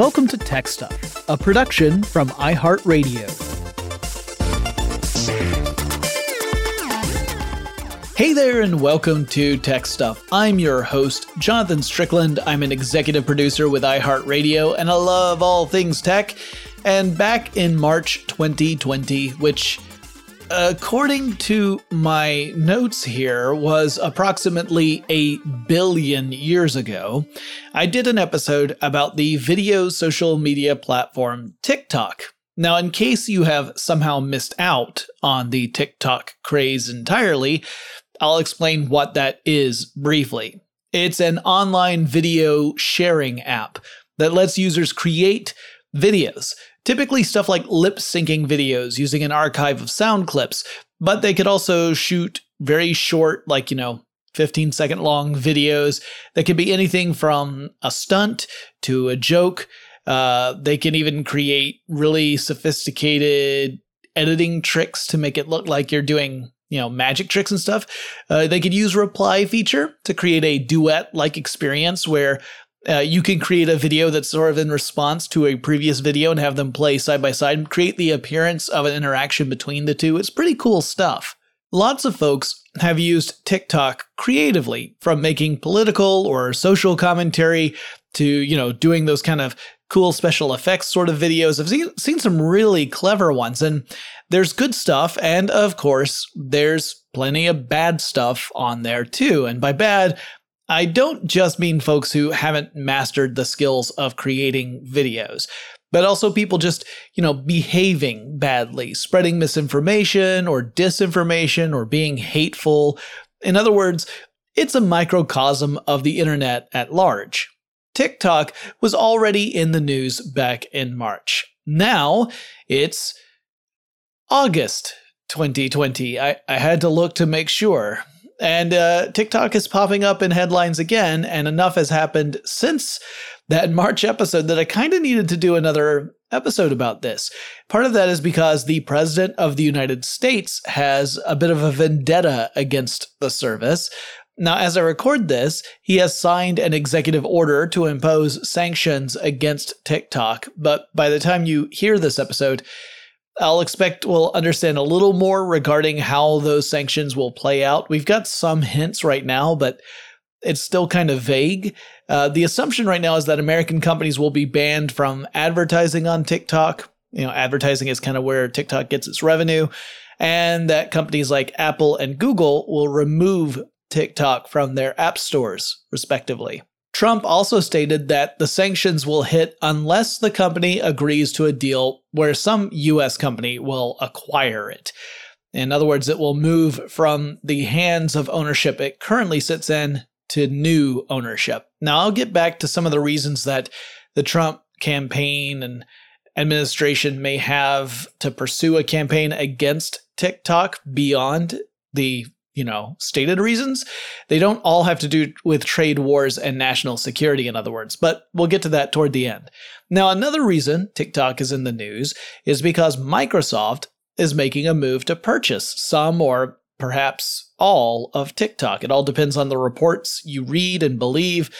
Welcome to Tech Stuff, a production from iHeartRadio. Hey there, and welcome to Tech Stuff. I'm your host, Jonathan Strickland. I'm an executive producer with iHeartRadio, and I love all things tech. And back in March 2020, which according to my notes here, was approximately a billion years ago, I did an episode about the video social media platform TikTok. Now, in case you have somehow missed out on the TikTok craze entirely, I'll explain what that is briefly. It's an online video sharing app that lets users create videos Typically, stuff like lip syncing videos using an archive of sound clips, but they could also shoot very short, like, you know, 15 second long videos that could be anything from a stunt to a joke. Uh, they can even create really sophisticated editing tricks to make it look like you're doing you know magic tricks and stuff uh, they could use reply feature to create a duet like experience where uh, you can create a video that's sort of in response to a previous video and have them play side by side and create the appearance of an interaction between the two. It's pretty cool stuff. Lots of folks have used TikTok creatively, from making political or social commentary to, you know, doing those kind of cool special effects sort of videos. I've seen, seen some really clever ones, and there's good stuff, and of course, there's plenty of bad stuff on there too. And by bad, I don't just mean folks who haven't mastered the skills of creating videos, but also people just, you know, behaving badly, spreading misinformation or disinformation or being hateful. In other words, it's a microcosm of the internet at large. TikTok was already in the news back in March. Now it's August 2020. I, I had to look to make sure. And uh, TikTok is popping up in headlines again, and enough has happened since that March episode that I kind of needed to do another episode about this. Part of that is because the President of the United States has a bit of a vendetta against the service. Now, as I record this, he has signed an executive order to impose sanctions against TikTok, but by the time you hear this episode, I'll expect we'll understand a little more regarding how those sanctions will play out. We've got some hints right now, but it's still kind of vague. Uh, the assumption right now is that American companies will be banned from advertising on TikTok. You know, advertising is kind of where TikTok gets its revenue, and that companies like Apple and Google will remove TikTok from their app stores, respectively. Trump also stated that the sanctions will hit unless the company agrees to a deal where some US company will acquire it. In other words, it will move from the hands of ownership it currently sits in to new ownership. Now, I'll get back to some of the reasons that the Trump campaign and administration may have to pursue a campaign against TikTok beyond the you know, stated reasons. They don't all have to do with trade wars and national security, in other words, but we'll get to that toward the end. Now, another reason TikTok is in the news is because Microsoft is making a move to purchase some or perhaps all of TikTok. It all depends on the reports you read and believe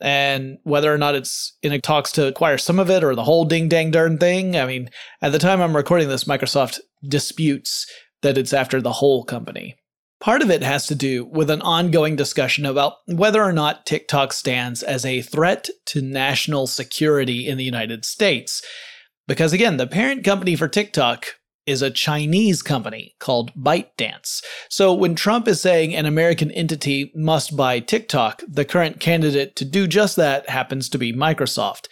and whether or not it's in talks to acquire some of it or the whole ding dang darn thing. I mean, at the time I'm recording this, Microsoft disputes that it's after the whole company. Part of it has to do with an ongoing discussion about whether or not TikTok stands as a threat to national security in the United States. Because again, the parent company for TikTok is a Chinese company called ByteDance. So when Trump is saying an American entity must buy TikTok, the current candidate to do just that happens to be Microsoft.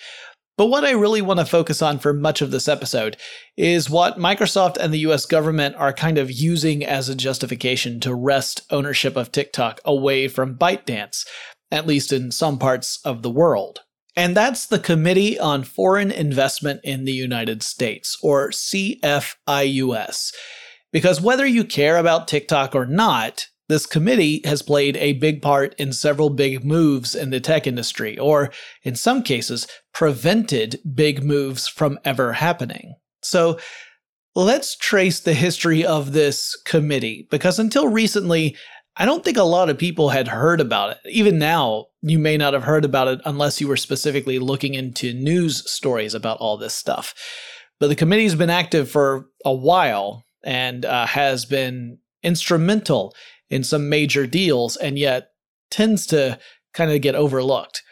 But what I really want to focus on for much of this episode is what Microsoft and the US government are kind of using as a justification to wrest ownership of TikTok away from ByteDance, at least in some parts of the world. And that's the Committee on Foreign Investment in the United States, or CFIUS. Because whether you care about TikTok or not, this committee has played a big part in several big moves in the tech industry, or in some cases, prevented big moves from ever happening. So let's trace the history of this committee, because until recently, I don't think a lot of people had heard about it. Even now, you may not have heard about it unless you were specifically looking into news stories about all this stuff. But the committee's been active for a while and uh, has been instrumental in some major deals, and yet tends to kind of get overlooked.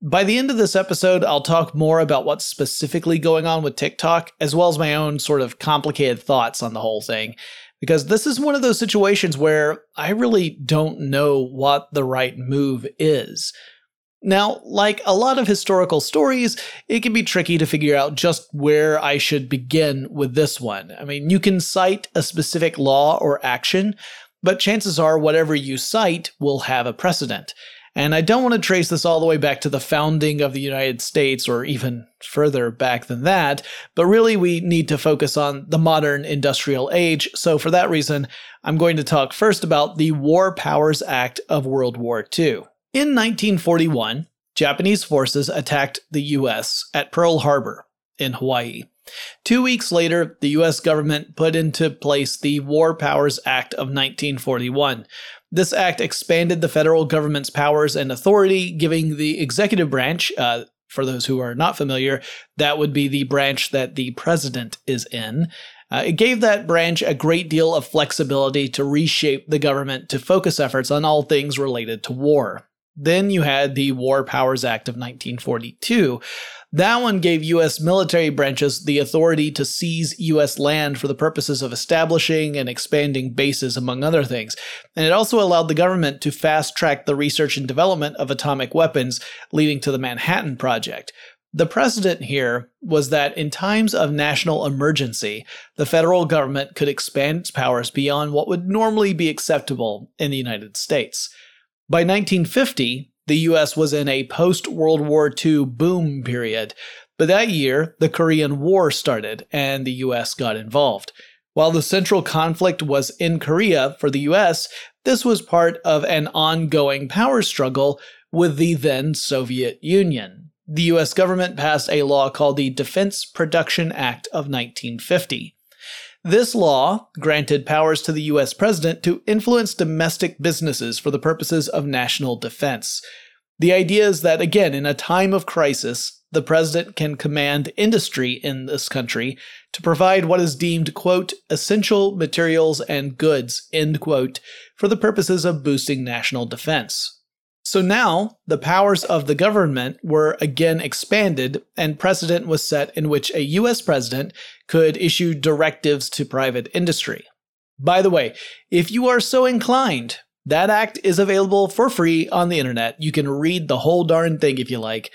By the end of this episode, I'll talk more about what's specifically going on with TikTok, as well as my own sort of complicated thoughts on the whole thing because this is one of those situations where I really don't know what the right move is. Now, like a lot of historical stories, it can be tricky to figure out just where I should begin with this one. I mean, you can cite a specific law or action, but chances are whatever you cite will have a precedent. And I don't want to trace this all the way back to the founding of the United States or even further back than that, but really we need to focus on the modern industrial age. So for that reason, I'm going to talk first about the War Powers Act of World War II. In 1941, Japanese forces attacked the US at Pearl Harbor in Hawaii. Two weeks later, the US government put into place the War Powers Act of 1941, this act expanded the federal government's powers and authority, giving the executive branch, uh, for those who are not familiar, that would be the branch that the president is in. Uh, it gave that branch a great deal of flexibility to reshape the government to focus efforts on all things related to war. Then you had the War Powers Act of 1942, that one gave U.S. military branches the authority to seize U.S. land for the purposes of establishing and expanding bases, among other things. And it also allowed the government to fast track the research and development of atomic weapons, leading to the Manhattan Project. The precedent here was that in times of national emergency, the federal government could expand its powers beyond what would normally be acceptable in the United States. By 1950, the US was in a post World War II boom period, but that year, the Korean War started and the US got involved. While the central conflict was in Korea for the US, this was part of an ongoing power struggle with the then Soviet Union. The US government passed a law called the Defense Production Act of 1950. This law granted powers to the US president to influence domestic businesses for the purposes of national defense. The idea is that, again, in a time of crisis, the president can command industry in this country to provide what is deemed, quote, essential materials and goods, end quote, for the purposes of boosting national defense. So now, the powers of the government were again expanded, and precedent was set in which a US president could issue directives to private industry. By the way, if you are so inclined, that act is available for free on the internet. You can read the whole darn thing if you like.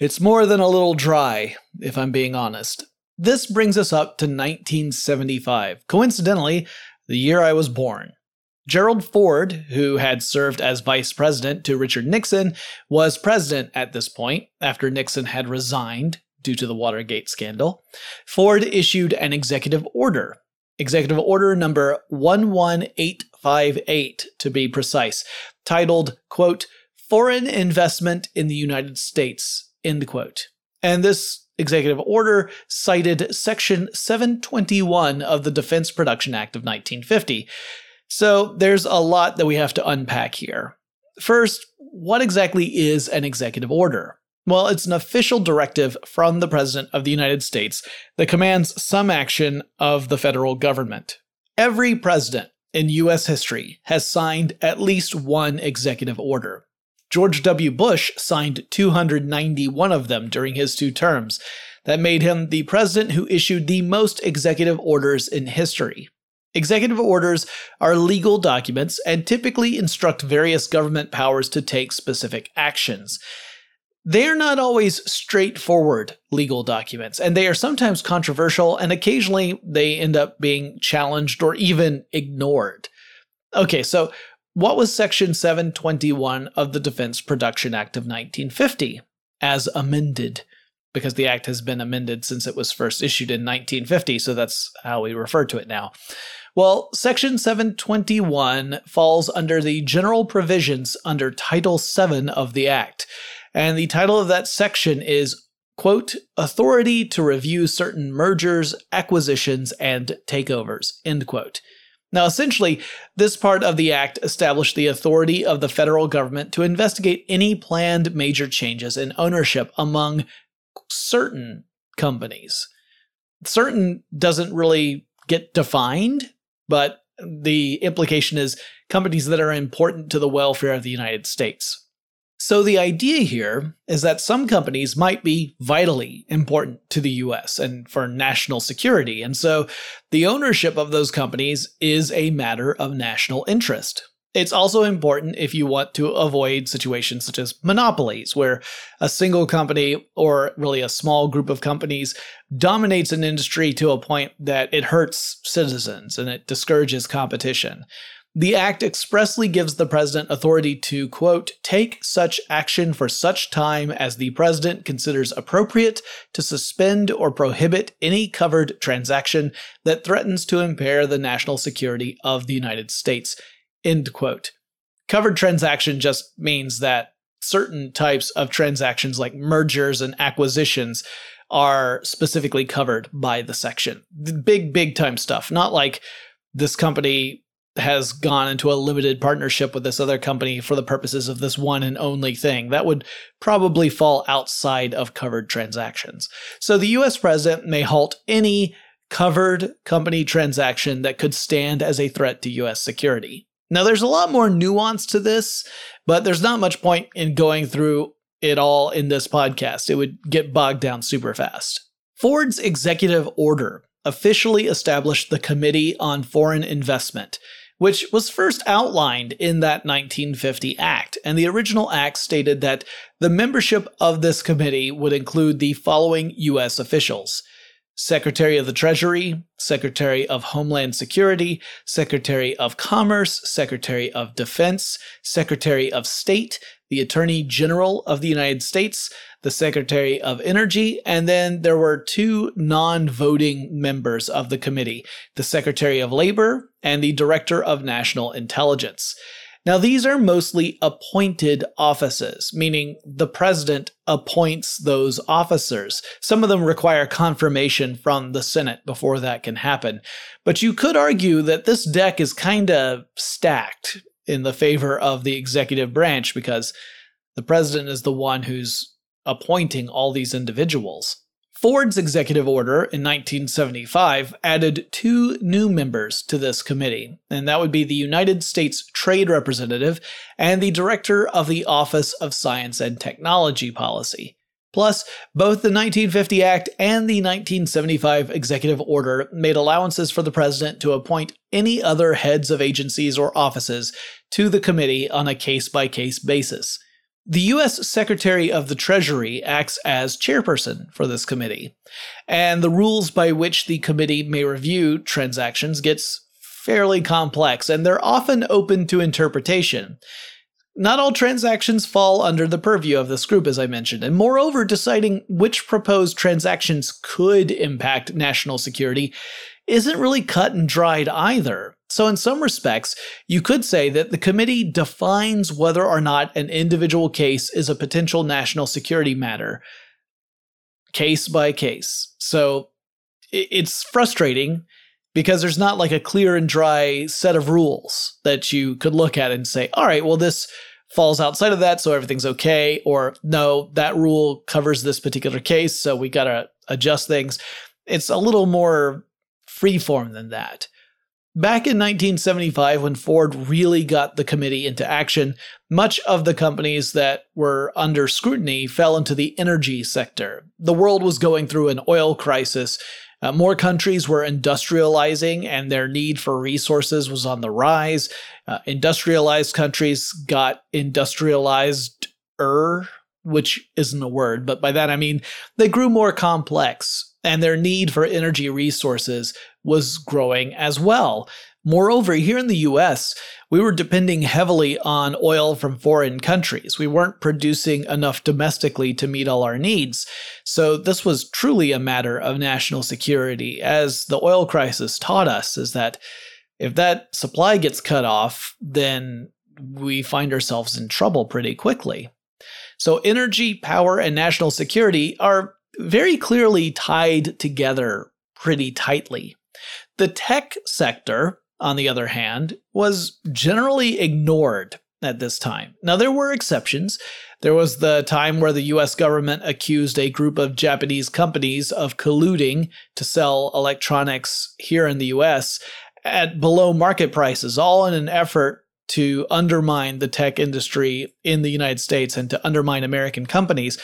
It's more than a little dry, if I'm being honest. This brings us up to 1975, coincidentally, the year I was born. Gerald Ford, who had served as vice president to Richard Nixon, was president at this point after Nixon had resigned due to the Watergate scandal. Ford issued an executive order, executive order number 11858 to be precise, titled, quote, Foreign Investment in the United States, end quote. And this executive order cited Section 721 of the Defense Production Act of 1950. So there's a lot that we have to unpack here. First, what exactly is an executive order? Well, it's an official directive from the President of the United States that commands some action of the federal government. Every president in U.S. history has signed at least one executive order. George W. Bush signed 291 of them during his two terms. That made him the president who issued the most executive orders in history. Executive orders are legal documents and typically instruct various government powers to take specific actions. They are not always straightforward legal documents, and they are sometimes controversial, and occasionally they end up being challenged or even ignored. Okay, so what was Section 721 of the Defense Production Act of 1950 as amended? Because the act has been amended since it was first issued in 1950, so that's how we refer to it now. Well, Section 721 falls under the general provisions under Title VII of the Act. And the title of that section is, quote, Authority to Review Certain Mergers, Acquisitions, and Takeovers, end quote. Now, essentially, this part of the act established the authority of the federal government to investigate any planned major changes in ownership among certain companies. Certain doesn't really get defined, but the implication is companies that are important to the welfare of the United States. So, the idea here is that some companies might be vitally important to the US and for national security. And so, the ownership of those companies is a matter of national interest. It's also important if you want to avoid situations such as monopolies, where a single company or really a small group of companies dominates an industry to a point that it hurts citizens and it discourages competition. The act expressly gives the president authority to, quote, take such action for such time as the president considers appropriate to suspend or prohibit any covered transaction that threatens to impair the national security of the United States, end quote. Covered transaction just means that certain types of transactions like mergers and acquisitions are specifically covered by the section. The big, big time stuff, not like this company has gone into a limited partnership with this other company for the purposes of this one and only thing. That would probably fall outside of covered transactions. So the US president may halt any covered company transaction that could stand as a threat to US security. Now, there's a lot more nuance to this, but there's not much point in going through it all in this podcast. It would get bogged down super fast. Ford's executive order officially established the Committee on Foreign Investment which was first outlined in that 1950 act. And the original act stated that the membership of this committee would include the following U.S. officials Secretary of the Treasury, Secretary of Homeland Security, Secretary of Commerce, Secretary of Defense, Secretary of State, the Attorney General of the United States, the Secretary of Energy, and then there were two non voting members of the committee the Secretary of Labor and the Director of National Intelligence. Now, these are mostly appointed offices, meaning the president appoints those officers. Some of them require confirmation from the Senate before that can happen. But you could argue that this deck is kind of stacked in the favor of the executive branch because the president is the one who's appointing all these individuals. Ford's executive order in 1975 added two new members to this committee, and that would be the United States Trade Representative and the Director of the Office of Science and Technology Policy. Plus, both the 1950 Act and the 1975 Executive Order made allowances for the President to appoint any other heads of agencies or offices to the committee on a case by case basis. The U.S. Secretary of the Treasury acts as chairperson for this committee, and the rules by which the committee may review transactions gets fairly complex, and they're often open to interpretation. Not all transactions fall under the purview of this group, as I mentioned, and moreover, deciding which proposed transactions could impact national security isn't really cut and dried either. So, in some respects, you could say that the committee defines whether or not an individual case is a potential national security matter, case by case. So, it's frustrating because there's not like a clear and dry set of rules that you could look at and say, all right, well, this falls outside of that, so everything's okay. Or no, that rule covers this particular case, so we got to adjust things. It's a little more freeform than that. Back in 1975, when Ford really got the committee into action, much of the companies that were under scrutiny fell into the energy sector. The world was going through an oil crisis. Uh, more countries were industrializing, and their need for resources was on the rise. Uh, industrialized countries got industrialized er, which isn't a word, but by that I mean they grew more complex and their need for energy resources was growing as well. Moreover, here in the US, we were depending heavily on oil from foreign countries. We weren't producing enough domestically to meet all our needs. So, this was truly a matter of national security. As the oil crisis taught us, is that if that supply gets cut off, then we find ourselves in trouble pretty quickly. So, energy, power, and national security are very clearly tied together pretty tightly. The tech sector, on the other hand, was generally ignored at this time. Now, there were exceptions. There was the time where the US government accused a group of Japanese companies of colluding to sell electronics here in the US at below market prices, all in an effort to undermine the tech industry in the United States and to undermine American companies.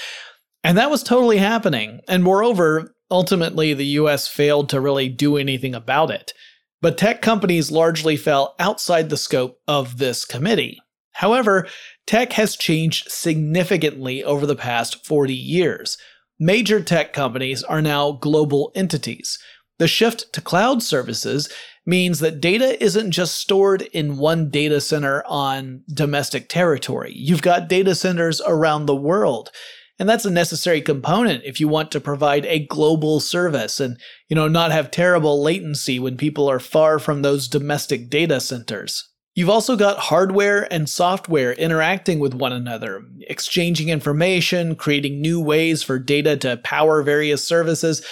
And that was totally happening. And moreover, ultimately, the US failed to really do anything about it. But tech companies largely fell outside the scope of this committee. However, tech has changed significantly over the past 40 years. Major tech companies are now global entities. The shift to cloud services means that data isn't just stored in one data center on domestic territory. You've got data centers around the world. And that's a necessary component if you want to provide a global service and, you know, not have terrible latency when people are far from those domestic data centers. You've also got hardware and software interacting with one another, exchanging information, creating new ways for data to power various services.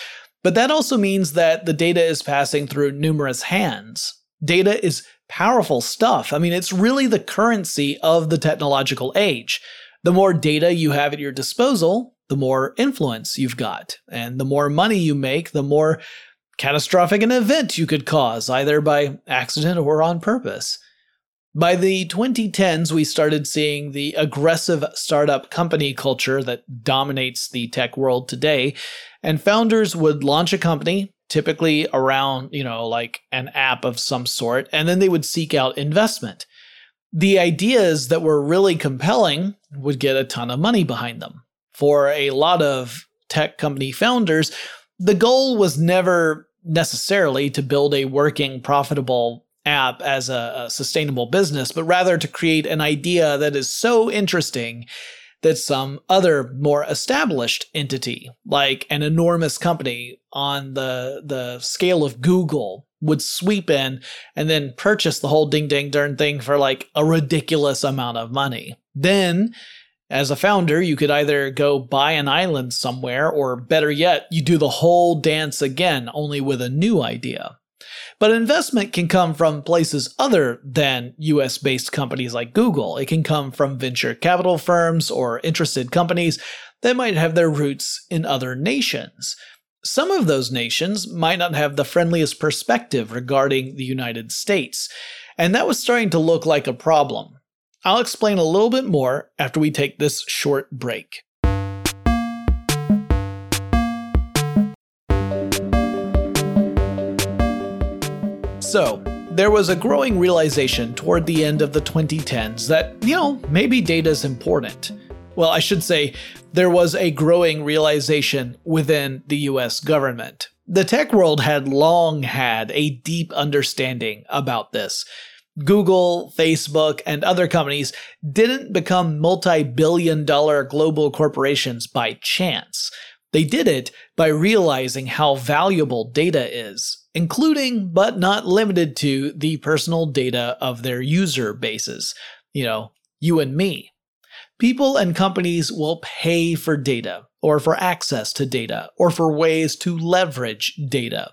But that also means that the data is passing through numerous hands. Data is powerful stuff. I mean, it's really the currency of the technological age. The more data you have at your disposal, the more influence you've got. And the more money you make, the more catastrophic an event you could cause, either by accident or on purpose. By the 2010s, we started seeing the aggressive startup company culture that dominates the tech world today. And founders would launch a company, typically around, you know, like an app of some sort, and then they would seek out investment. The ideas that were really compelling would get a ton of money behind them. For a lot of tech company founders, the goal was never necessarily to build a working, profitable app as a, a sustainable business, but rather to create an idea that is so interesting that some other more established entity, like an enormous company on the the scale of Google, would sweep in and then purchase the whole ding dang darn thing for like a ridiculous amount of money. Then, as a founder, you could either go buy an island somewhere, or better yet, you do the whole dance again, only with a new idea. But investment can come from places other than US based companies like Google. It can come from venture capital firms or interested companies that might have their roots in other nations. Some of those nations might not have the friendliest perspective regarding the United States, and that was starting to look like a problem. I'll explain a little bit more after we take this short break. So, there was a growing realization toward the end of the 2010s that, you know, maybe data is important. Well, I should say, there was a growing realization within the US government. The tech world had long had a deep understanding about this. Google, Facebook, and other companies didn't become multi billion dollar global corporations by chance. They did it by realizing how valuable data is including but not limited to the personal data of their user bases. You know, you and me. People and companies will pay for data, or for access to data, or for ways to leverage data.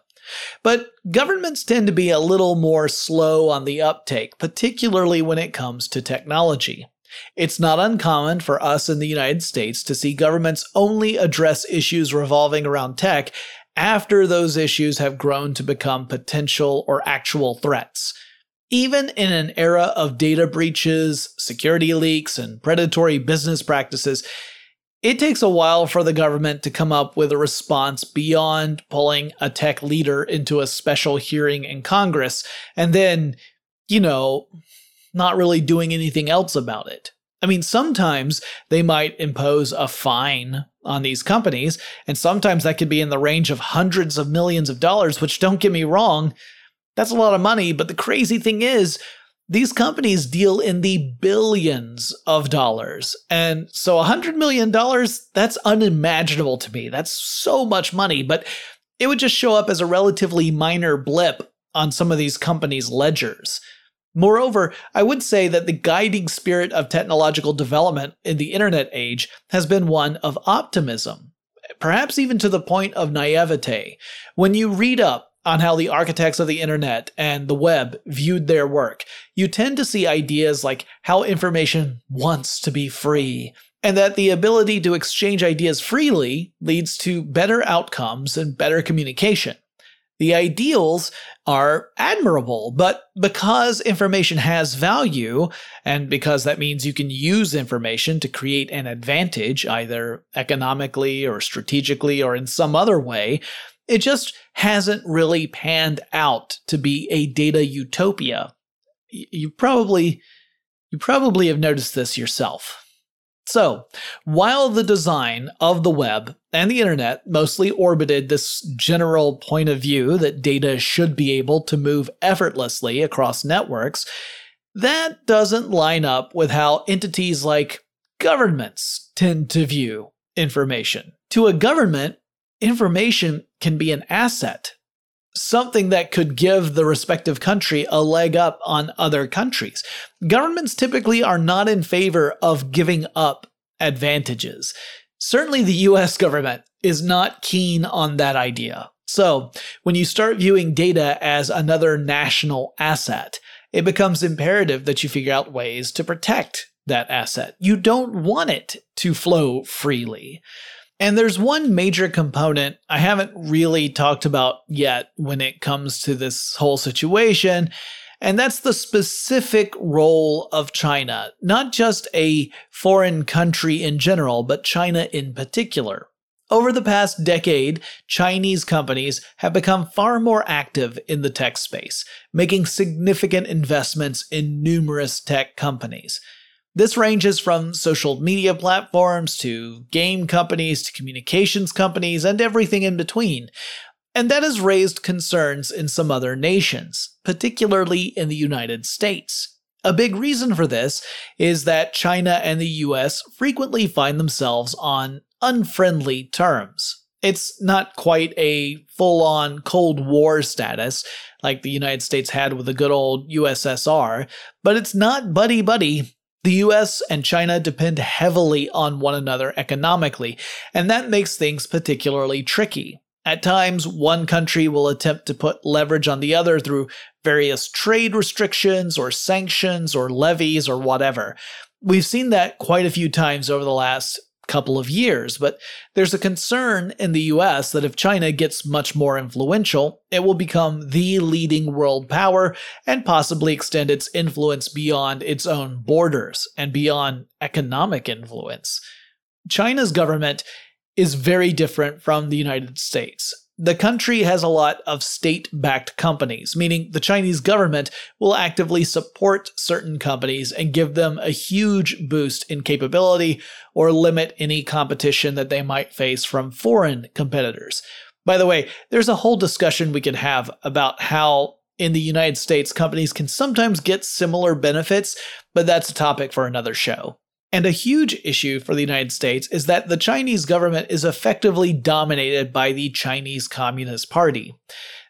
But governments tend to be a little more slow on the uptake, particularly when it comes to technology. It's not uncommon for us in the United States to see governments only address issues revolving around tech after those issues have grown to become potential or actual threats. Even in an era of data breaches, security leaks, and predatory business practices, it takes a while for the government to come up with a response beyond pulling a tech leader into a special hearing in Congress and then, you know, not really doing anything else about it. I mean, sometimes they might impose a fine on these companies, and sometimes that could be in the range of hundreds of millions of dollars, which don't get me wrong, that's a lot of money. But the crazy thing is, these companies deal in the billions of dollars. And so $100 million, that's unimaginable to me. That's so much money, but it would just show up as a relatively minor blip on some of these companies' ledgers. Moreover, I would say that the guiding spirit of technological development in the internet age has been one of optimism, perhaps even to the point of naivete. When you read up on how the architects of the internet and the web viewed their work, you tend to see ideas like how information wants to be free, and that the ability to exchange ideas freely leads to better outcomes and better communication. The ideals are admirable, but because information has value, and because that means you can use information to create an advantage, either economically or strategically or in some other way, it just hasn't really panned out to be a data utopia. You probably you probably have noticed this yourself. So, while the design of the web and the internet mostly orbited this general point of view that data should be able to move effortlessly across networks, that doesn't line up with how entities like governments tend to view information. To a government, information can be an asset, something that could give the respective country a leg up on other countries. Governments typically are not in favor of giving up advantages. Certainly, the US government is not keen on that idea. So, when you start viewing data as another national asset, it becomes imperative that you figure out ways to protect that asset. You don't want it to flow freely. And there's one major component I haven't really talked about yet when it comes to this whole situation, and that's the specific role of China, not just a foreign country in general, but China in particular. Over the past decade, Chinese companies have become far more active in the tech space, making significant investments in numerous tech companies. This ranges from social media platforms to game companies to communications companies and everything in between. And that has raised concerns in some other nations, particularly in the United States. A big reason for this is that China and the US frequently find themselves on unfriendly terms. It's not quite a full on Cold War status like the United States had with the good old USSR, but it's not buddy buddy the US and China depend heavily on one another economically, and that makes things particularly tricky. At times, one country will attempt to put leverage on the other through various trade restrictions or sanctions or levies or whatever. We've seen that quite a few times over the last couple of years, but there's a concern in the US that if China gets much more influential, it will become the leading world power and possibly extend its influence beyond its own borders and beyond economic influence. China's government is very different from the United States the country has a lot of state backed companies, meaning the Chinese government will actively support certain companies and give them a huge boost in capability or limit any competition that they might face from foreign competitors. By the way, there's a whole discussion we could have about how in the United States companies can sometimes get similar benefits, but that's a topic for another show. And a huge issue for the United States is that the Chinese government is effectively dominated by the Chinese Communist Party.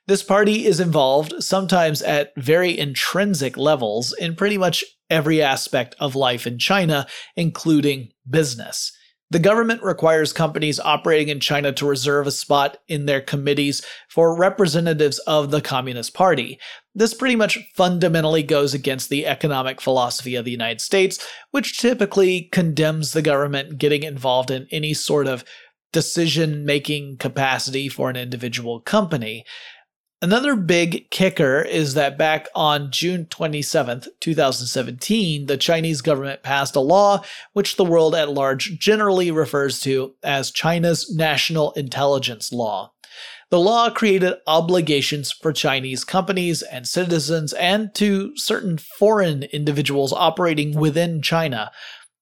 This party is involved, sometimes at very intrinsic levels, in pretty much every aspect of life in China, including business. The government requires companies operating in China to reserve a spot in their committees for representatives of the Communist Party. This pretty much fundamentally goes against the economic philosophy of the United States, which typically condemns the government getting involved in any sort of decision making capacity for an individual company. Another big kicker is that back on June 27, 2017, the Chinese government passed a law which the world at large generally refers to as China's National Intelligence Law. The law created obligations for Chinese companies and citizens and to certain foreign individuals operating within China.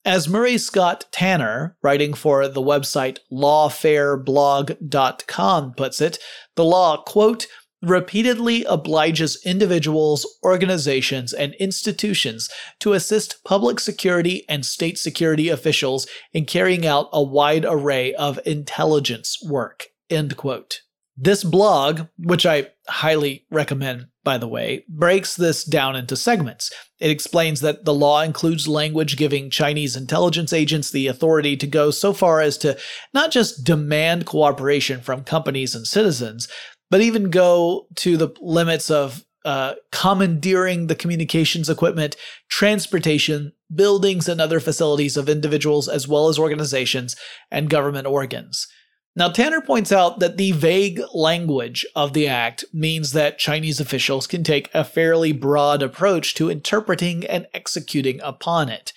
As Murray Scott Tanner, writing for the website lawfareblog.com, puts it, the law, quote, repeatedly obliges individuals, organizations, and institutions to assist public security and state security officials in carrying out a wide array of intelligence work. End quote. This blog, which I highly recommend, by the way, breaks this down into segments. It explains that the law includes language giving Chinese intelligence agents the authority to go so far as to not just demand cooperation from companies and citizens, but even go to the limits of uh, commandeering the communications equipment, transportation, buildings, and other facilities of individuals as well as organizations and government organs. Now, Tanner points out that the vague language of the act means that Chinese officials can take a fairly broad approach to interpreting and executing upon it,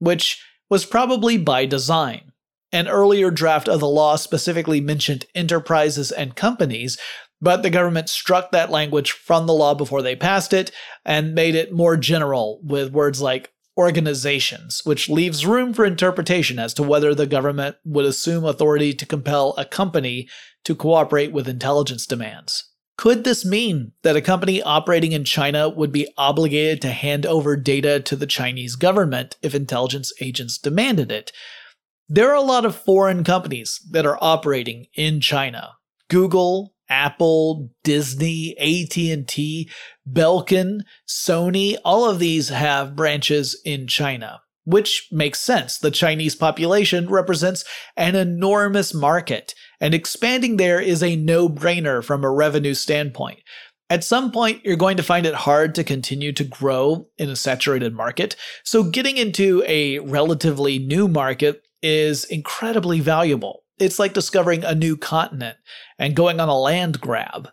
which was probably by design. An earlier draft of the law specifically mentioned enterprises and companies, but the government struck that language from the law before they passed it and made it more general with words like organizations, which leaves room for interpretation as to whether the government would assume authority to compel a company to cooperate with intelligence demands. Could this mean that a company operating in China would be obligated to hand over data to the Chinese government if intelligence agents demanded it? There are a lot of foreign companies that are operating in China. Google, Apple, Disney, AT&T, Belkin, Sony, all of these have branches in China, which makes sense. The Chinese population represents an enormous market, and expanding there is a no-brainer from a revenue standpoint. At some point, you're going to find it hard to continue to grow in a saturated market, so getting into a relatively new market is incredibly valuable. It's like discovering a new continent and going on a land grab.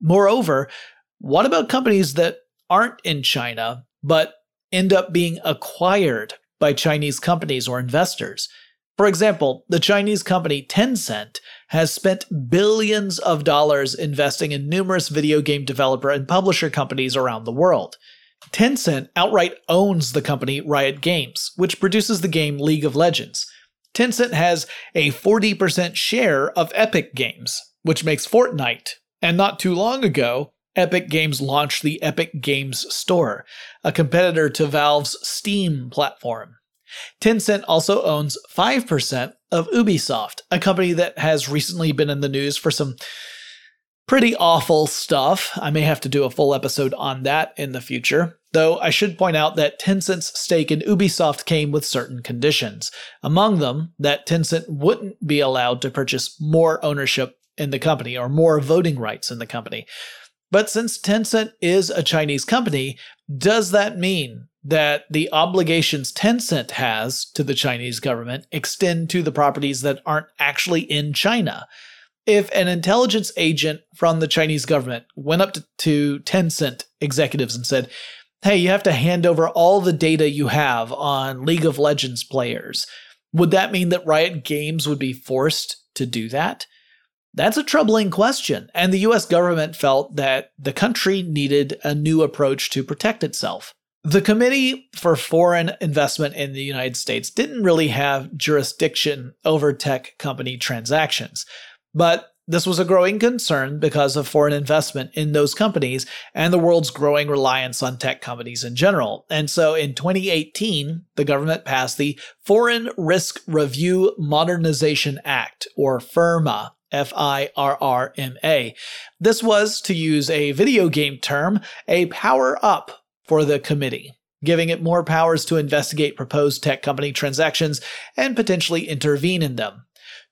Moreover, what about companies that aren't in China but end up being acquired by Chinese companies or investors? For example, the Chinese company Tencent has spent billions of dollars investing in numerous video game developer and publisher companies around the world. Tencent outright owns the company Riot Games, which produces the game League of Legends. Tencent has a 40% share of Epic Games, which makes Fortnite. And not too long ago, Epic Games launched the Epic Games Store, a competitor to Valve's Steam platform. Tencent also owns 5% of Ubisoft, a company that has recently been in the news for some pretty awful stuff. I may have to do a full episode on that in the future. Though I should point out that Tencent's stake in Ubisoft came with certain conditions. Among them, that Tencent wouldn't be allowed to purchase more ownership in the company or more voting rights in the company. But since Tencent is a Chinese company, does that mean that the obligations Tencent has to the Chinese government extend to the properties that aren't actually in China? If an intelligence agent from the Chinese government went up to, to Tencent executives and said, hey, you have to hand over all the data you have on League of Legends players. Would that mean that Riot Games would be forced to do that? That's a troubling question, and the US government felt that the country needed a new approach to protect itself. The Committee for Foreign Investment in the United States didn't really have jurisdiction over tech company transactions, but this was a growing concern because of foreign investment in those companies and the world's growing reliance on tech companies in general. And so in 2018, the government passed the Foreign Risk Review Modernization Act, or FIRRMA. F I R R M A. This was, to use a video game term, a power up for the committee, giving it more powers to investigate proposed tech company transactions and potentially intervene in them.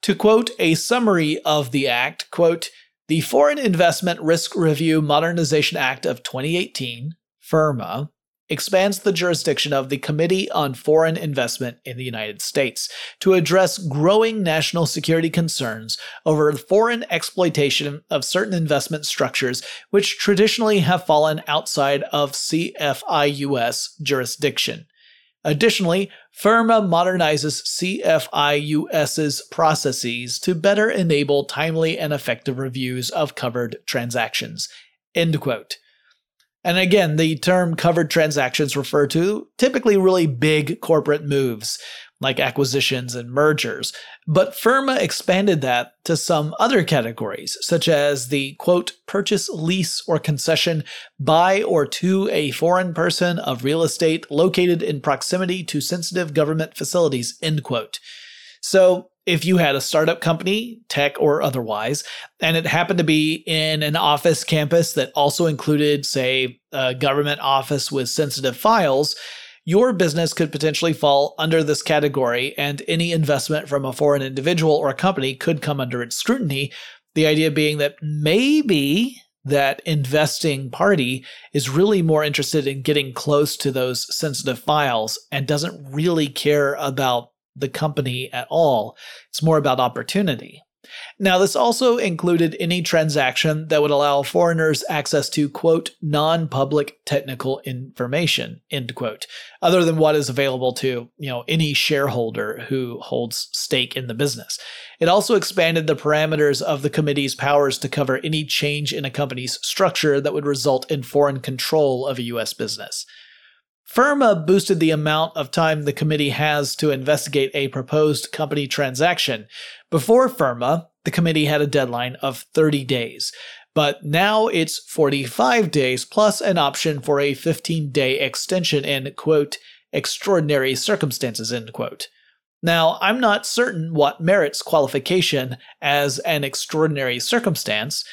To quote a summary of the act, quote, the Foreign Investment Risk Review Modernization Act of 2018, FIRRMA, expands the jurisdiction of the Committee on Foreign Investment in the United States to address growing national security concerns over foreign exploitation of certain investment structures which traditionally have fallen outside of CFIUS jurisdiction. Additionally, FIRRMA modernizes CFIUS's processes to better enable timely and effective reviews of covered transactions. End quote. And again, the term covered transactions refer to typically really big corporate moves like acquisitions and mergers. But FIRRMA expanded that to some other categories, such as the quote, purchase, lease, or concession by or to a foreign person of real estate located in proximity to sensitive government facilities, end quote. So if you had a startup company, tech or otherwise, and it happened to be in an office campus that also included, say, a government office with sensitive files, your business could potentially fall under this category, and any investment from a foreign individual or company could come under its scrutiny, The idea being that maybe that investing party is really more interested in getting close to those sensitive files and doesn't really care about the company at all. It's more about opportunity. Now, this also included any transaction that would allow foreigners access to, quote, non public technical information, end quote, other than what is available to, you know, any shareholder who holds stake in the business. It also expanded the parameters of the committee's powers to cover any change in a company's structure that would result in foreign control of a U.S. business. FIRRMA boosted the amount of time the committee has to investigate a proposed company transaction. Before FIRRMA, the committee had a deadline of 30 days, but now it's 45 days plus an option for a 15 day extension in, quote, extraordinary circumstances, end quote. Now, I'm not certain what merits qualification as an extraordinary circumstance.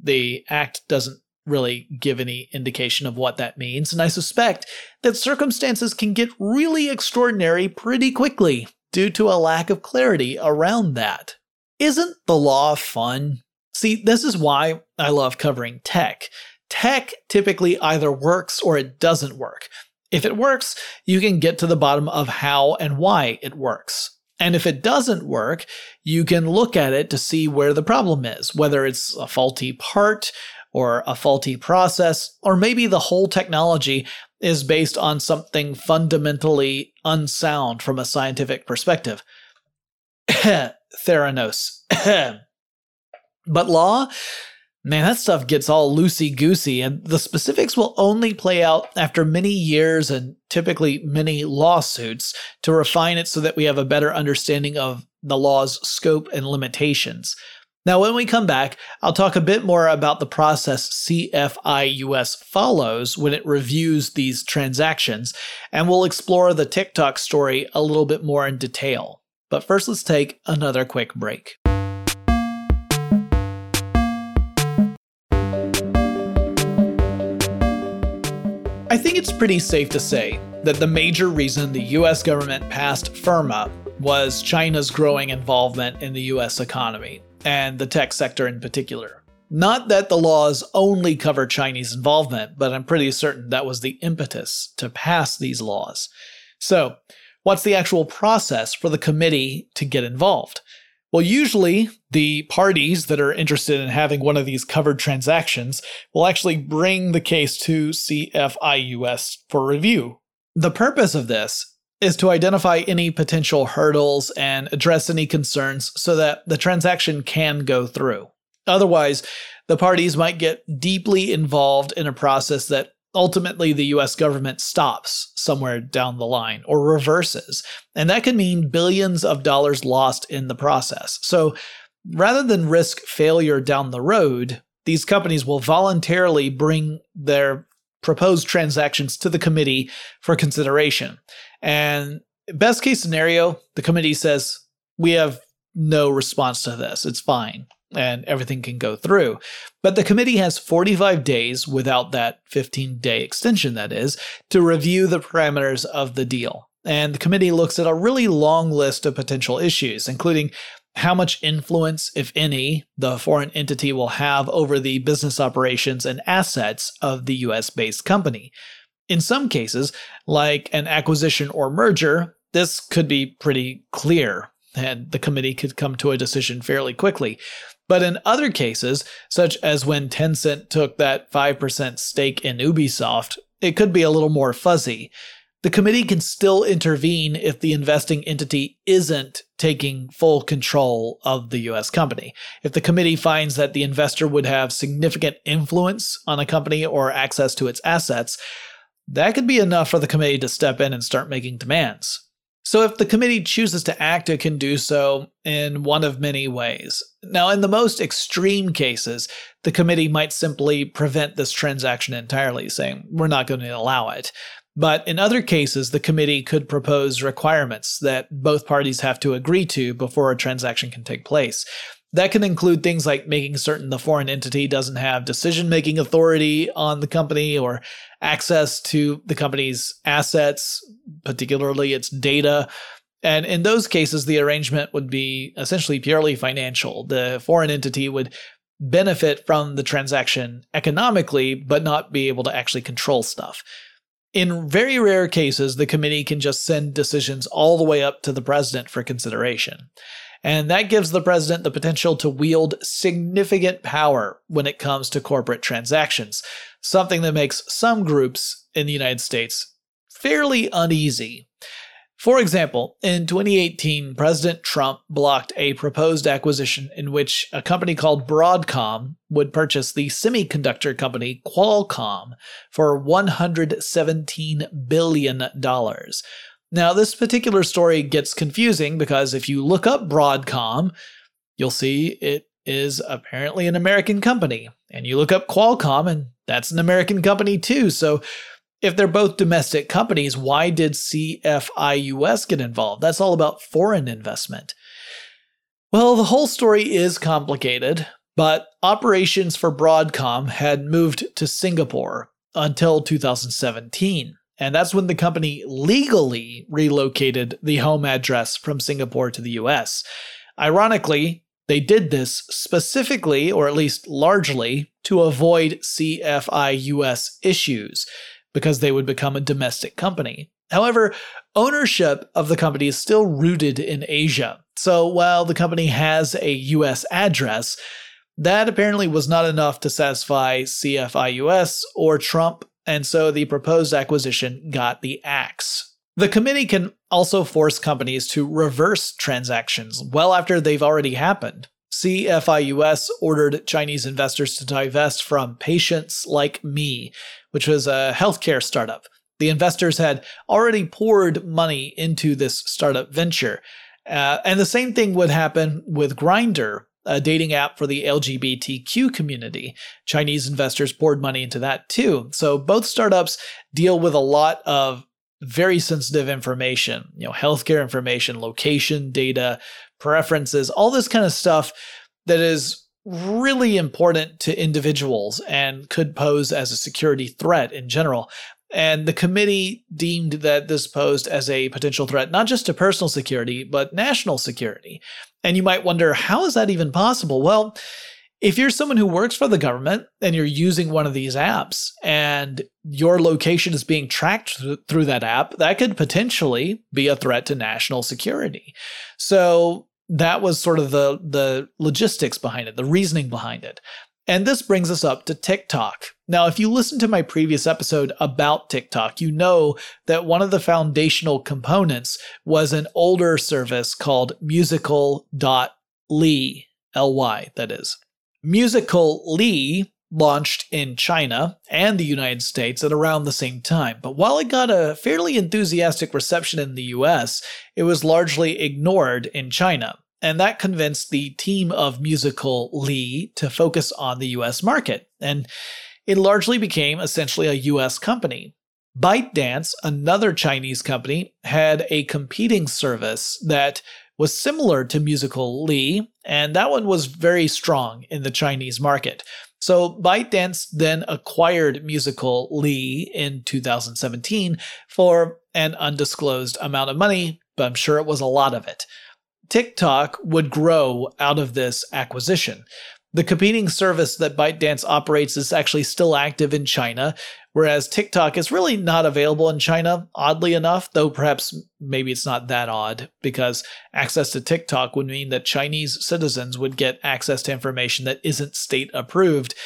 The Act doesn't really give any indication of what that means, and I suspect that circumstances can get really extraordinary pretty quickly due to a lack of clarity around that. Isn't the law fun? See, this is why I love covering tech. Tech typically either works or it doesn't work. If it works, you can get to the bottom of how and why it works. And if it doesn't work, you can look at it to see where the problem is, whether it's a faulty part, or a faulty process, or maybe the whole technology is based on something fundamentally unsound from a scientific perspective. Theranos. but law, man, that stuff gets all loosey goosey, and the specifics will only play out after many years and typically many lawsuits to refine it so that we have a better understanding of the law's scope and limitations. Now, when we come back, I'll talk a bit more about the process CFIUS follows when it reviews these transactions, and we'll explore the TikTok story a little bit more in detail. But first, let's take another quick break. I think it's pretty safe to say that the major reason the US government passed FIRRMA was China's growing involvement in the US economy and the tech sector in particular. Not that the laws only cover Chinese involvement, but I'm pretty certain that was the impetus to pass these laws. So, what's the actual process for the committee to get involved? Well, usually the parties that are interested in having one of these covered transactions will actually bring the case to CFIUS for review. The purpose of this is to identify any potential hurdles and address any concerns so that the transaction can go through. Otherwise, the parties might get deeply involved in a process that ultimately the US government stops somewhere down the line or reverses. And that could mean billions of dollars lost in the process. So rather than risk failure down the road, these companies will voluntarily bring their proposed transactions to the committee for consideration. And best case scenario, the committee says, we have no response to this. It's fine. And everything can go through. But the committee has 45 days without that 15 day extension, that is, to review the parameters of the deal. And the committee looks at a really long list of potential issues, including how much influence, if any, the foreign entity will have over the business operations and assets of the US based company. In some cases, like an acquisition or merger, this could be pretty clear, and the committee could come to a decision fairly quickly. But in other cases, such as when Tencent took that 5% stake in Ubisoft, it could be a little more fuzzy. The committee can still intervene if the investing entity isn't taking full control of the US company. If the committee finds that the investor would have significant influence on a company or access to its assets, that could be enough for the committee to step in and start making demands. So, if the committee chooses to act, it can do so in one of many ways. Now, in the most extreme cases, the committee might simply prevent this transaction entirely, saying, we're not going to allow it. But in other cases, the committee could propose requirements that both parties have to agree to before a transaction can take place. That can include things like making certain the foreign entity doesn't have decision making authority on the company or access to the company's assets, particularly its data, And in those cases, the arrangement would be essentially purely financial. The foreign entity would benefit from the transaction economically, but not be able to actually control stuff. In very rare cases, the committee can just send decisions all the way up to the president for consideration. And that gives the president the potential to wield significant power when it comes to corporate transactions, something that makes some groups in the United States fairly uneasy. For example, in 2018, President Trump blocked a proposed acquisition in which a company called Broadcom would purchase the semiconductor company Qualcomm for $117 billion. Now, this particular story gets confusing because if you look up Broadcom, you'll see it is apparently an American company. And you look up Qualcomm, and that's an American company too. So, if they're both domestic companies, why did CFIUS get involved? That's all about foreign investment. Well, the whole story is complicated, but operations for Broadcom had moved to Singapore until 2017. And that's when the company legally relocated the home address from Singapore to the US. Ironically, they did this specifically, or at least largely, to avoid CFIUS issues, because they would become a domestic company. However, ownership of the company is still rooted in Asia. So while the company has a US address, that apparently was not enough to satisfy CFIUS or Trump and so the proposed acquisition got the axe. The committee can also force companies to reverse transactions well after they've already happened. CFIUS ordered Chinese investors to divest from Patients Like Me, which was a healthcare startup. The investors had already poured money into this startup venture. Uh, and the same thing would happen with Grindr, a dating app for the LGBTQ community. Chinese investors poured money into that too. So both startups deal with a lot of very sensitive information, you know, healthcare information, location data, preferences, all this kind of stuff that is really important to individuals and could pose as a security threat in general. And the committee deemed that this posed as a potential threat not just to personal security, but national security. And you might wonder, how is that even possible? Well, if you're someone who works for the government and you're using one of these apps and your location is being tracked through that app, that could potentially be a threat to national security. So that was sort of the the logistics behind it, the reasoning behind it. And this brings us up to TikTok. Now, if you listen to my previous episode about TikTok, you know that one of the foundational components was an older service called musical.ly, L-Y, that is. Musical.ly launched in China and the United States at around the same time. But while it got a fairly enthusiastic reception in the US, it was largely ignored in China and that convinced the team of Musical.ly to focus on the US market, and it largely became essentially a US company. ByteDance, another Chinese company, had a competing service that was similar to Musical.ly, and that one was very strong in the Chinese market. So ByteDance then acquired Musical.ly in 2017 for an undisclosed amount of money, but I'm sure it was a lot of it. TikTok would grow out of this acquisition. The competing service that ByteDance operates is actually still active in China, whereas TikTok is really not available in China, oddly enough, though perhaps maybe it's not that odd, because access to TikTok would mean that Chinese citizens would get access to information that isn't state approved.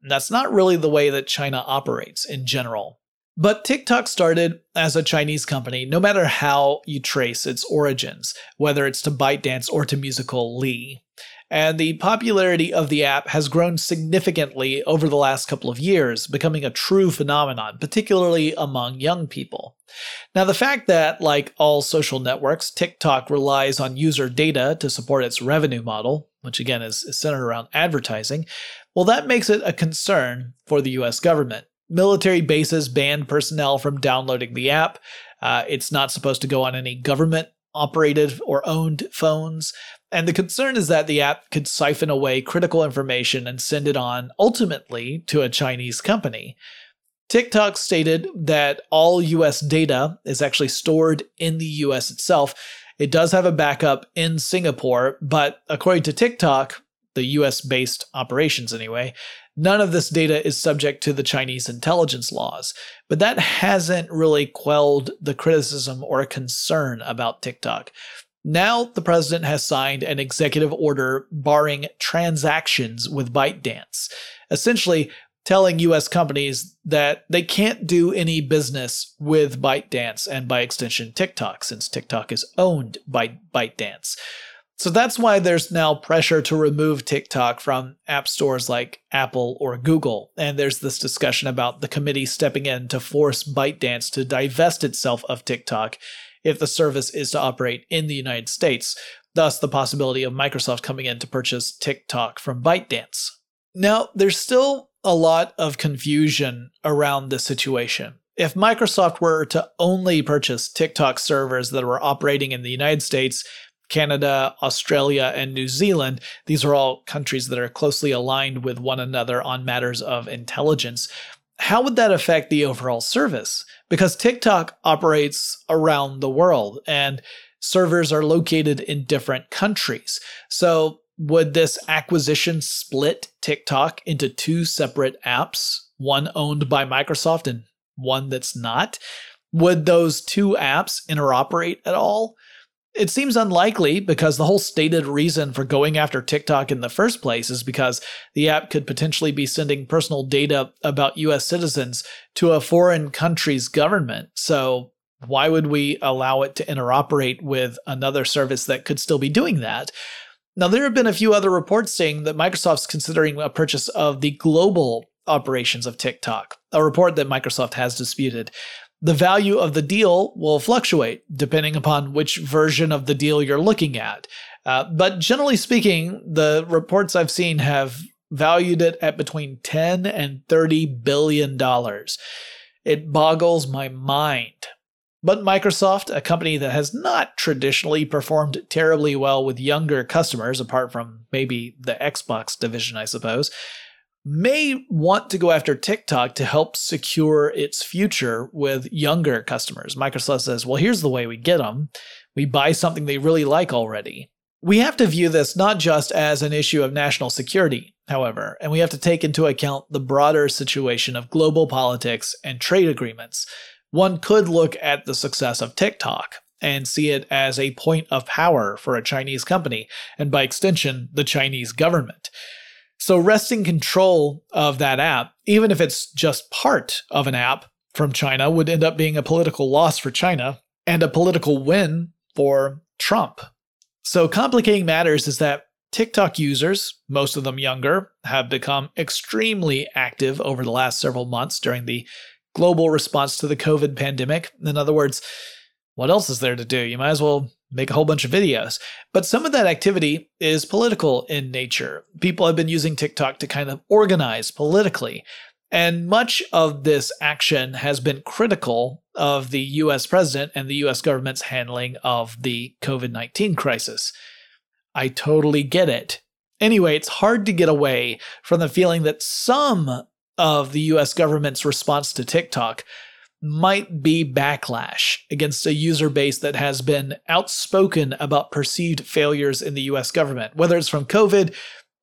That's not really the way that China operates in general. But TikTok started as a Chinese company, no matter how you trace its origins, whether it's to ByteDance or to Musical.ly. And the popularity of the app has grown significantly over the last couple of years, becoming a true phenomenon, particularly among young people. Now, the fact that, like all social networks, TikTok relies on user data to support its revenue model, which again is centered around advertising, well, that makes it a concern for the US government military bases banned personnel from downloading the app. Uh, it's not supposed to go on any government operated or owned phones. And the concern is that the app could siphon away critical information and send it on ultimately to a Chinese company. TikTok stated that all US data is actually stored in the US itself. It does have a backup in Singapore, but according to TikTok, the US based operations anyway, none of this data is subject to the Chinese intelligence laws. But that hasn't really quelled the criticism or concern about TikTok. Now, the president has signed an executive order barring transactions with ByteDance, essentially telling US companies that they can't do any business with ByteDance and by extension TikTok, since TikTok is owned by ByteDance. So that's why there's now pressure to remove TikTok from app stores like Apple or Google. And there's this discussion about the committee stepping in to force ByteDance to divest itself of TikTok if the service is to operate in the United States, thus the possibility of Microsoft coming in to purchase TikTok from ByteDance. Now, there's still a lot of confusion around this situation. If Microsoft were to only purchase TikTok servers that were operating in the United States, Canada, Australia, and New Zealand, these are all countries that are closely aligned with one another on matters of intelligence, how would that affect the overall service? Because TikTok operates around the world and servers are located in different countries. So, would this acquisition split TikTok into two separate apps, one owned by Microsoft and one that's not? Would those two apps interoperate at all? It seems unlikely because the whole stated reason for going after TikTok in the first place is because the app could potentially be sending personal data about US citizens to a foreign country's government. So, why would we allow it to interoperate with another service that could still be doing that? Now, there have been a few other reports saying that Microsoft's considering a purchase of the global operations of TikTok, a report that Microsoft has disputed the value of the deal will fluctuate depending upon which version of the deal you're looking at. Uh, but generally speaking, the reports I've seen have valued it at between 10 and 30 billion dollars. It boggles my mind. But Microsoft, a company that has not traditionally performed terribly well with younger customers, apart from maybe the Xbox division, I suppose, may want to go after TikTok to help secure its future with younger customers. Microsoft says, well, here's the way we get them we buy something they really like already. We have to view this not just as an issue of national security, however, and we have to take into account the broader situation of global politics and trade agreements. One could look at the success of TikTok and see it as a point of power for a Chinese company, and by extension, the Chinese government. So wresting control of that app, even if it's just part of an app from China, would end up being a political loss for China and a political win for Trump. So complicating matters is that TikTok users, most of them younger, have become extremely active over the last several months during the global response to the COVID pandemic. In other words, what else is there to do? You might as well make a whole bunch of videos. But some of that activity is political in nature. People have been using TikTok to kind of organize politically. And much of this action has been critical of the US president and the US government's handling of the COVID 19 crisis. I totally get it. Anyway, it's hard to get away from the feeling that some of the US government's response to TikTok might be backlash against a user base that has been outspoken about perceived failures in the US government, whether it's from COVID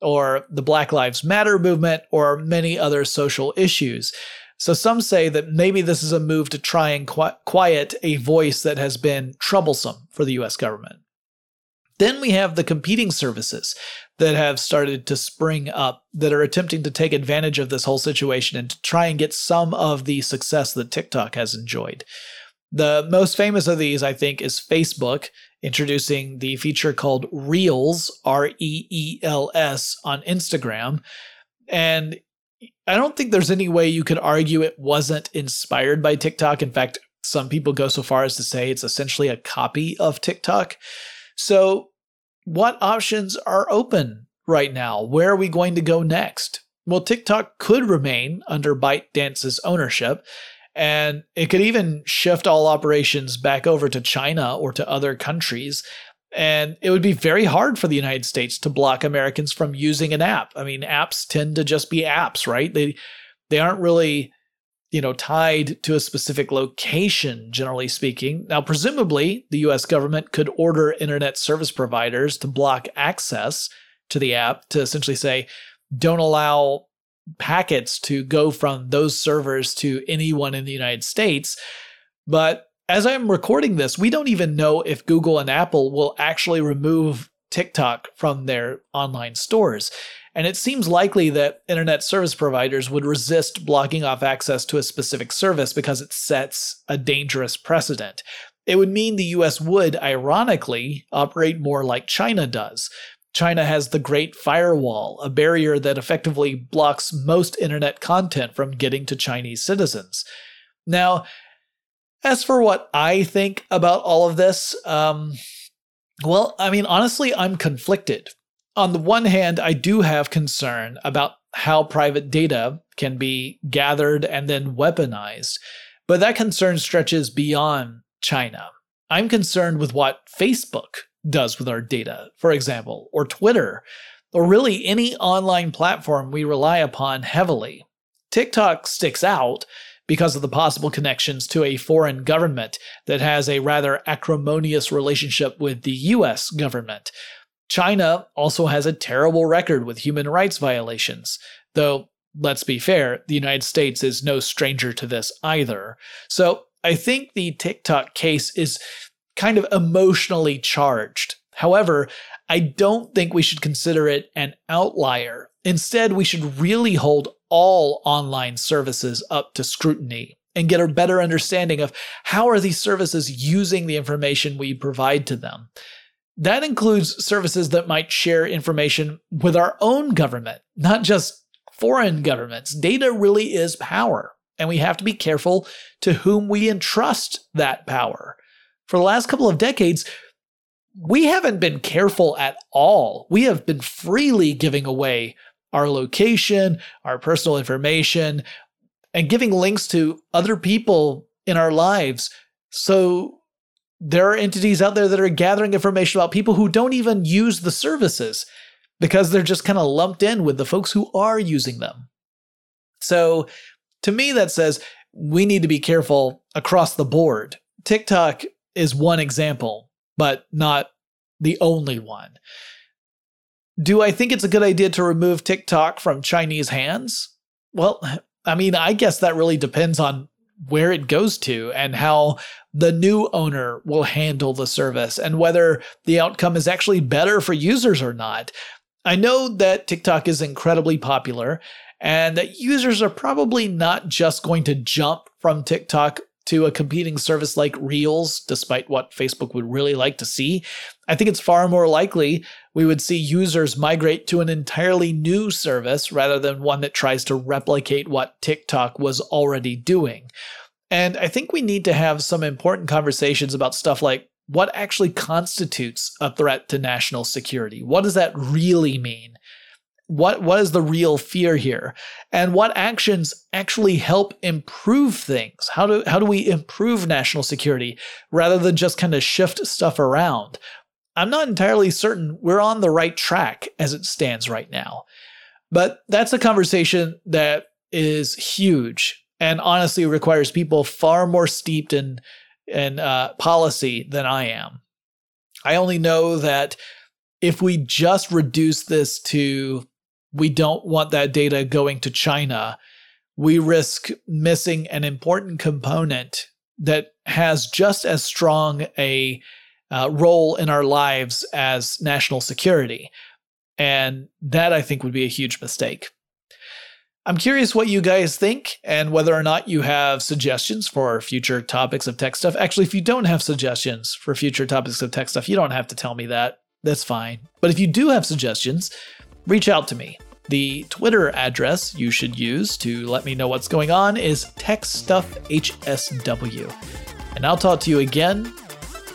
or the Black Lives Matter movement or many other social issues. So some say that maybe this is a move to try and quiet a voice that has been troublesome for the US government. Then we have the competing services that have started to spring up that are attempting to take advantage of this whole situation and to try and get some of the success that TikTok has enjoyed. The most famous of these, I think, is Facebook introducing the feature called Reels, R E E L S, on Instagram. And I don't think there's any way you could argue it wasn't inspired by TikTok. In fact, some people go so far as to say it's essentially a copy of TikTok. So what options are open right now? Where are we going to go next? Well, TikTok could remain under ByteDance's ownership, and it could even shift all operations back over to China or to other countries. And it would be very hard for the United States to block Americans from using an app. I mean, apps tend to just be apps, right? They they aren't really you know, tied to a specific location, generally speaking. Now, presumably, the US government could order internet service providers to block access to the app to essentially say, don't allow packets to go from those servers to anyone in the United States. But as I'm recording this, we don't even know if Google and Apple will actually remove TikTok from their online stores. And it seems likely that internet service providers would resist blocking off access to a specific service because it sets a dangerous precedent. It would mean the US would, ironically, operate more like China does. China has the Great Firewall, a barrier that effectively blocks most internet content from getting to Chinese citizens. Now, as for what I think about all of this, um, well, I mean, honestly, I'm conflicted. On the one hand, I do have concern about how private data can be gathered and then weaponized, but that concern stretches beyond China. I'm concerned with what Facebook does with our data, for example, or Twitter, or really any online platform we rely upon heavily. TikTok sticks out because of the possible connections to a foreign government that has a rather acrimonious relationship with the US government. China also has a terrible record with human rights violations, though, let's be fair, the United States is no stranger to this either. So I think the TikTok case is kind of emotionally charged. However, I don't think we should consider it an outlier. Instead, we should really hold all online services up to scrutiny and get a better understanding of how are these services using the information we provide to them. That includes services that might share information with our own government, not just foreign governments. Data really is power, and we have to be careful to whom we entrust that power. For the last couple of decades, we haven't been careful at all. We have been freely giving away our location, our personal information, and giving links to other people in our lives. So there are entities out there that are gathering information about people who don't even use the services because they're just kind of lumped in with the folks who are using them. So to me, that says we need to be careful across the board. TikTok is one example, but not the only one. Do I think it's a good idea to remove TikTok from Chinese hands? Well, I mean, I guess that really depends on where it goes to and how the new owner will handle the service and whether the outcome is actually better for users or not. I know that TikTok is incredibly popular and that users are probably not just going to jump from TikTok to a competing service like Reels, despite what Facebook would really like to see, I think it's far more likely we would see users migrate to an entirely new service rather than one that tries to replicate what TikTok was already doing. And I think we need to have some important conversations about stuff like what actually constitutes a threat to national security? What does that really mean? what what is the real fear here and what actions actually help improve things how do how do we improve national security rather than just kind of shift stuff around i'm not entirely certain we're on the right track as it stands right now but that's a conversation that is huge and honestly requires people far more steeped in in uh, policy than i am. I only know that if we just reduce this to we don't want that data going to China, we risk missing an important component that has just as strong a uh, role in our lives as national security. And that I think would be a huge mistake. I'm curious what you guys think and whether or not you have suggestions for future topics of tech stuff. Actually, if you don't have suggestions for future topics of tech stuff, you don't have to tell me that. That's fine. But if you do have suggestions, reach out to me. The Twitter address you should use to let me know what's going on is TechStuffHSW. And I'll talk to you again